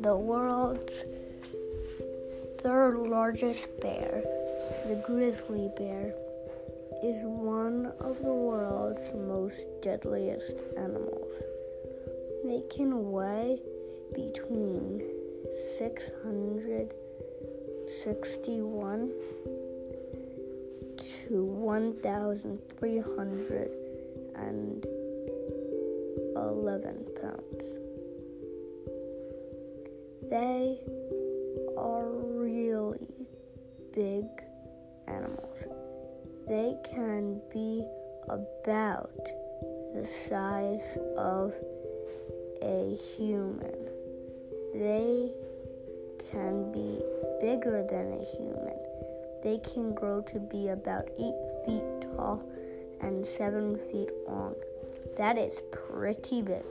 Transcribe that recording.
The world's third largest bear, the grizzly bear, is one of the world's most deadliest animals. They can weigh between 661 to 1,311 pounds. They are really big animals. They can be about the size of a human. They can be bigger than a human. They can grow to be about 8 feet tall and 7 feet long. That is pretty big.